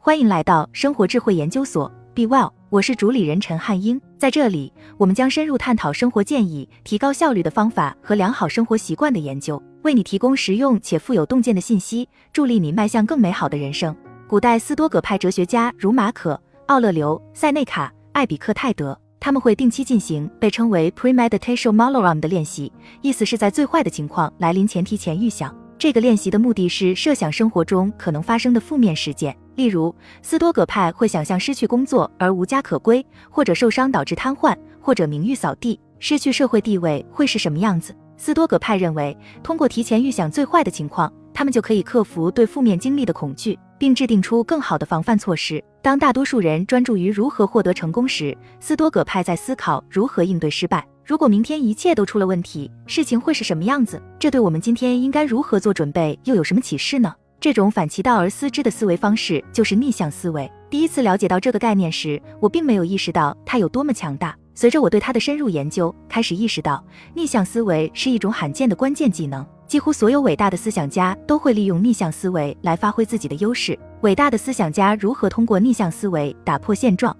欢迎来到生活智慧研究所，Be Well，我是主理人陈汉英。在这里，我们将深入探讨生活建议、提高效率的方法和良好生活习惯的研究，为你提供实用且富有洞见的信息，助力你迈向更美好的人生。古代斯多葛派哲学家如马可、奥勒留、塞内卡、艾比克泰德，他们会定期进行被称为 premeditatio malorum 的练习，意思是在最坏的情况来临前提前预想。这个练习的目的是设想生活中可能发生的负面事件，例如斯多葛派会想象失去工作而无家可归，或者受伤导致瘫痪，或者名誉扫地、失去社会地位会是什么样子。斯多葛派认为，通过提前预想最坏的情况，他们就可以克服对负面经历的恐惧，并制定出更好的防范措施。当大多数人专注于如何获得成功时，斯多葛派在思考如何应对失败。如果明天一切都出了问题，事情会是什么样子？这对我们今天应该如何做准备又有什么启示呢？这种反其道而思之的思维方式就是逆向思维。第一次了解到这个概念时，我并没有意识到它有多么强大。随着我对它的深入研究，开始意识到逆向思维是一种罕见的关键技能。几乎所有伟大的思想家都会利用逆向思维来发挥自己的优势。伟大的思想家如何通过逆向思维打破现状？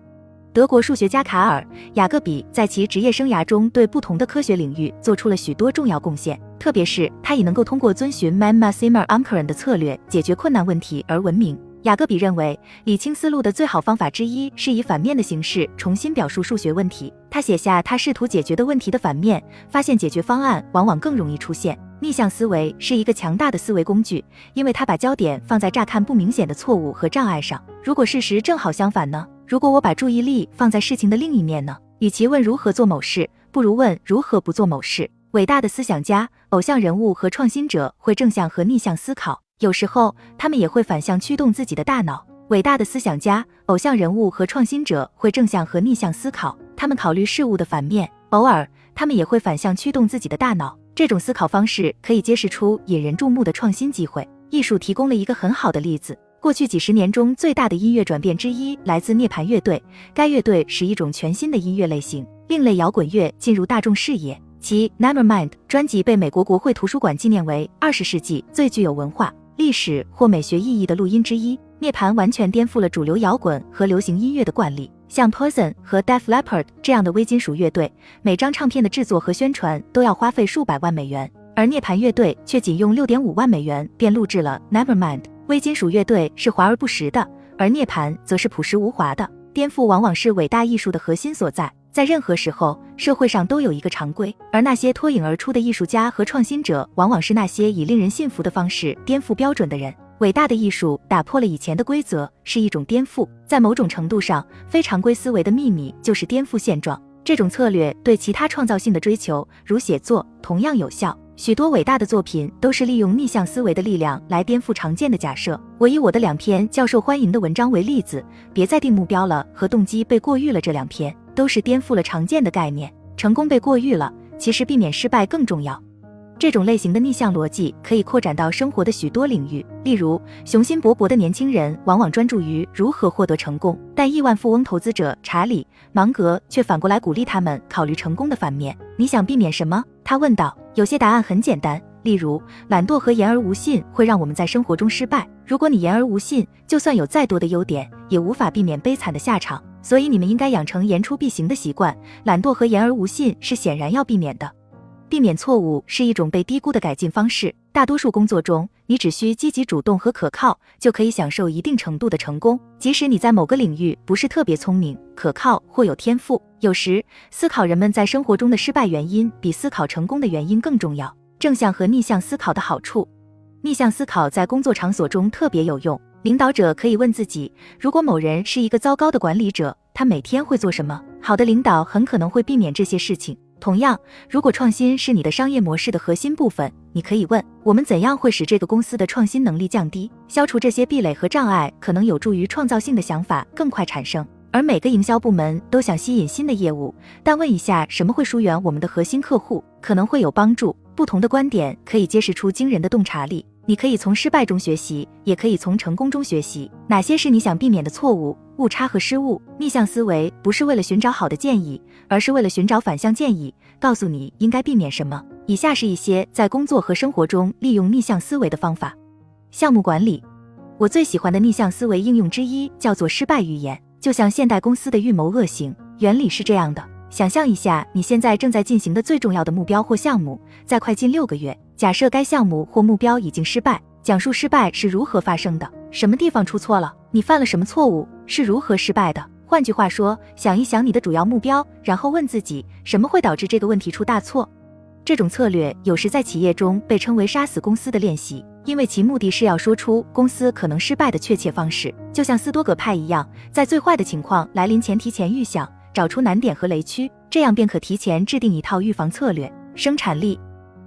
德国数学家卡尔·雅各比在其职业生涯中对不同的科学领域做出了许多重要贡献，特别是他以能够通过遵循 Man Maximer Ankaran 的策略解决困难问题而闻名。雅各比认为，理清思路的最好方法之一是以反面的形式重新表述数学问题。他写下他试图解决的问题的反面，发现解决方案往往更容易出现。逆向思维是一个强大的思维工具，因为它把焦点放在乍看不明显的错误和障碍上。如果事实正好相反呢？如果我把注意力放在事情的另一面呢？与其问如何做某事，不如问如何不做某事。伟大的思想家、偶像人物和创新者会正向和逆向思考，有时候他们也会反向驱动自己的大脑。伟大的思想家、偶像人物和创新者会正向和逆向思考，他们考虑事物的反面。偶尔，他们也会反向驱动自己的大脑。这种思考方式可以揭示出引人注目的创新机会。艺术提供了一个很好的例子。过去几十年中最大的音乐转变之一来自涅槃乐队。该乐队使一种全新的音乐类型——另类摇滚乐进入大众视野。其 Nevermind 专辑被美国国会图书馆纪念为二十世纪最具有文化、历史或美学意义的录音之一。涅槃完全颠覆了主流摇滚和流行音乐的惯例。像 Poison 和 Def Leppard 这样的微金属乐队，每张唱片的制作和宣传都要花费数百万美元，而涅槃乐队却仅用六点五万美元便录制了 Nevermind。微金属乐队是华而不实的，而涅槃则是朴实无华的。颠覆往往是伟大艺术的核心所在。在任何时候，社会上都有一个常规，而那些脱颖而出的艺术家和创新者，往往是那些以令人信服的方式颠覆标准的人。伟大的艺术打破了以前的规则，是一种颠覆。在某种程度上，非常规思维的秘密就是颠覆现状。这种策略对其他创造性的追求，如写作，同样有效。许多伟大的作品都是利用逆向思维的力量来颠覆常见的假设。我以我的两篇较受欢迎的文章为例子，别再定目标了和动机被过誉了。这两篇都是颠覆了常见的概念。成功被过誉了，其实避免失败更重要。这种类型的逆向逻辑可以扩展到生活的许多领域，例如，雄心勃勃的年轻人往往专注于如何获得成功，但亿万富翁投资者查理芒格却反过来鼓励他们考虑成功的反面。你想避免什么？他问道。有些答案很简单，例如，懒惰和言而无信会让我们在生活中失败。如果你言而无信，就算有再多的优点，也无法避免悲惨的下场。所以，你们应该养成言出必行的习惯。懒惰和言而无信是显然要避免的。避免错误是一种被低估的改进方式。大多数工作中，你只需积极主动和可靠，就可以享受一定程度的成功。即使你在某个领域不是特别聪明、可靠或有天赋，有时思考人们在生活中的失败原因，比思考成功的原因更重要。正向和逆向思考的好处：逆向思考在工作场所中特别有用。领导者可以问自己：如果某人是一个糟糕的管理者，他每天会做什么？好的领导很可能会避免这些事情。同样，如果创新是你的商业模式的核心部分，你可以问我们怎样会使这个公司的创新能力降低，消除这些壁垒和障碍，可能有助于创造性的想法更快产生。而每个营销部门都想吸引新的业务，但问一下什么会疏远我们的核心客户，可能会有帮助。不同的观点可以揭示出惊人的洞察力。你可以从失败中学习，也可以从成功中学习。哪些是你想避免的错误、误差和失误？逆向思维不是为了寻找好的建议，而是为了寻找反向建议，告诉你应该避免什么。以下是一些在工作和生活中利用逆向思维的方法：项目管理。我最喜欢的逆向思维应用之一叫做失败预言，就像现代公司的预谋恶行。原理是这样的：想象一下，你现在正在进行的最重要的目标或项目，在快近六个月，假设该项目或目标已经失败，讲述失败是如何发生的，什么地方出错了，你犯了什么错误，是如何失败的。换句话说，想一想你的主要目标，然后问自己，什么会导致这个问题出大错？这种策略有时在企业中被称为“杀死公司”的练习，因为其目的是要说出公司可能失败的确切方式，就像斯多葛派一样，在最坏的情况来临前提前预想，找出难点和雷区，这样便可提前制定一套预防策略。生产力。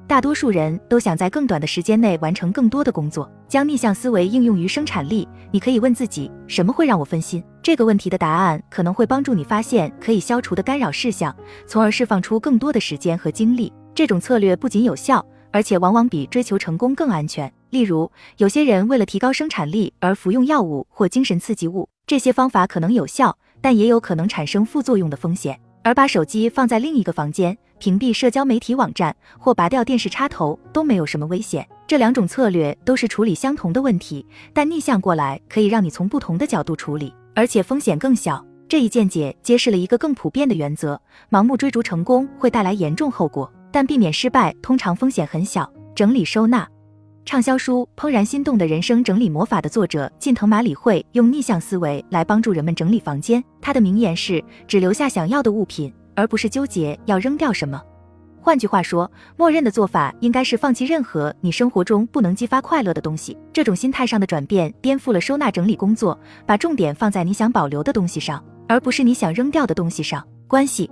大多数人都想在更短的时间内完成更多的工作，将逆向思维应用于生产力。你可以问自己：什么会让我分心？这个问题的答案可能会帮助你发现可以消除的干扰事项，从而释放出更多的时间和精力。这种策略不仅有效，而且往往比追求成功更安全。例如，有些人为了提高生产力而服用药物或精神刺激物，这些方法可能有效，但也有可能产生副作用的风险。而把手机放在另一个房间。屏蔽社交媒体网站或拔掉电视插头都没有什么危险。这两种策略都是处理相同的问题，但逆向过来可以让你从不同的角度处理，而且风险更小。这一见解揭示了一个更普遍的原则：盲目追逐成功会带来严重后果，但避免失败通常风险很小。整理收纳，畅销书《怦然心动的人生整理魔法》的作者近藤麻里惠用逆向思维来帮助人们整理房间。他的名言是：只留下想要的物品。而不是纠结要扔掉什么。换句话说，默认的做法应该是放弃任何你生活中不能激发快乐的东西。这种心态上的转变颠覆了收纳整理工作，把重点放在你想保留的东西上，而不是你想扔掉的东西上。关系，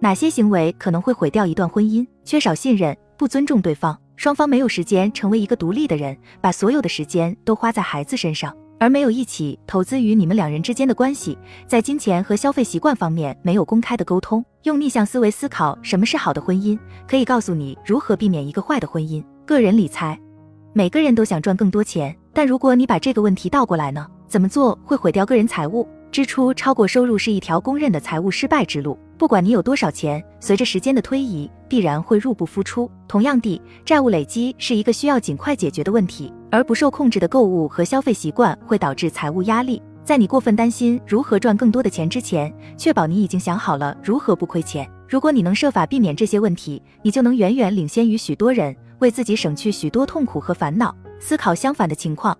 哪些行为可能会毁掉一段婚姻？缺少信任，不尊重对方，双方没有时间成为一个独立的人，把所有的时间都花在孩子身上。而没有一起投资于你们两人之间的关系，在金钱和消费习惯方面没有公开的沟通，用逆向思维思考什么是好的婚姻，可以告诉你如何避免一个坏的婚姻。个人理财，每个人都想赚更多钱，但如果你把这个问题倒过来呢？怎么做会毁掉个人财务？支出超过收入是一条公认的财务失败之路。不管你有多少钱，随着时间的推移，必然会入不敷出。同样地，债务累积是一个需要尽快解决的问题，而不受控制的购物和消费习惯会导致财务压力。在你过分担心如何赚更多的钱之前，确保你已经想好了如何不亏钱。如果你能设法避免这些问题，你就能远远领先于许多人，为自己省去许多痛苦和烦恼。思考相反的情况，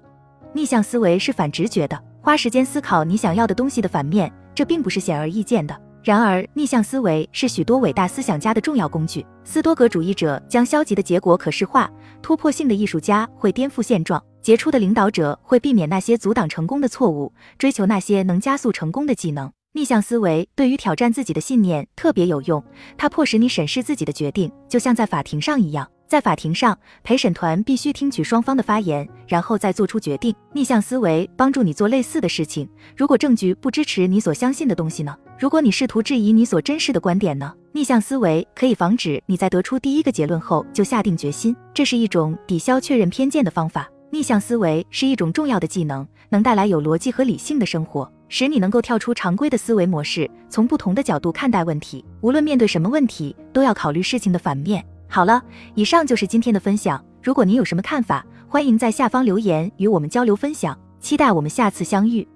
逆向思维是反直觉的，花时间思考你想要的东西的反面，这并不是显而易见的。然而，逆向思维是许多伟大思想家的重要工具。斯多格主义者将消极的结果可视化，突破性的艺术家会颠覆现状，杰出的领导者会避免那些阻挡成功的错误，追求那些能加速成功的技能。逆向思维对于挑战自己的信念特别有用，它迫使你审视自己的决定，就像在法庭上一样。在法庭上，陪审团必须听取双方的发言，然后再做出决定。逆向思维帮助你做类似的事情。如果证据不支持你所相信的东西呢？如果你试图质疑你所珍视的观点呢？逆向思维可以防止你在得出第一个结论后就下定决心。这是一种抵消确认偏见的方法。逆向思维是一种重要的技能，能带来有逻辑和理性的生活，使你能够跳出常规的思维模式，从不同的角度看待问题。无论面对什么问题，都要考虑事情的反面。好了，以上就是今天的分享。如果您有什么看法，欢迎在下方留言与我们交流分享。期待我们下次相遇。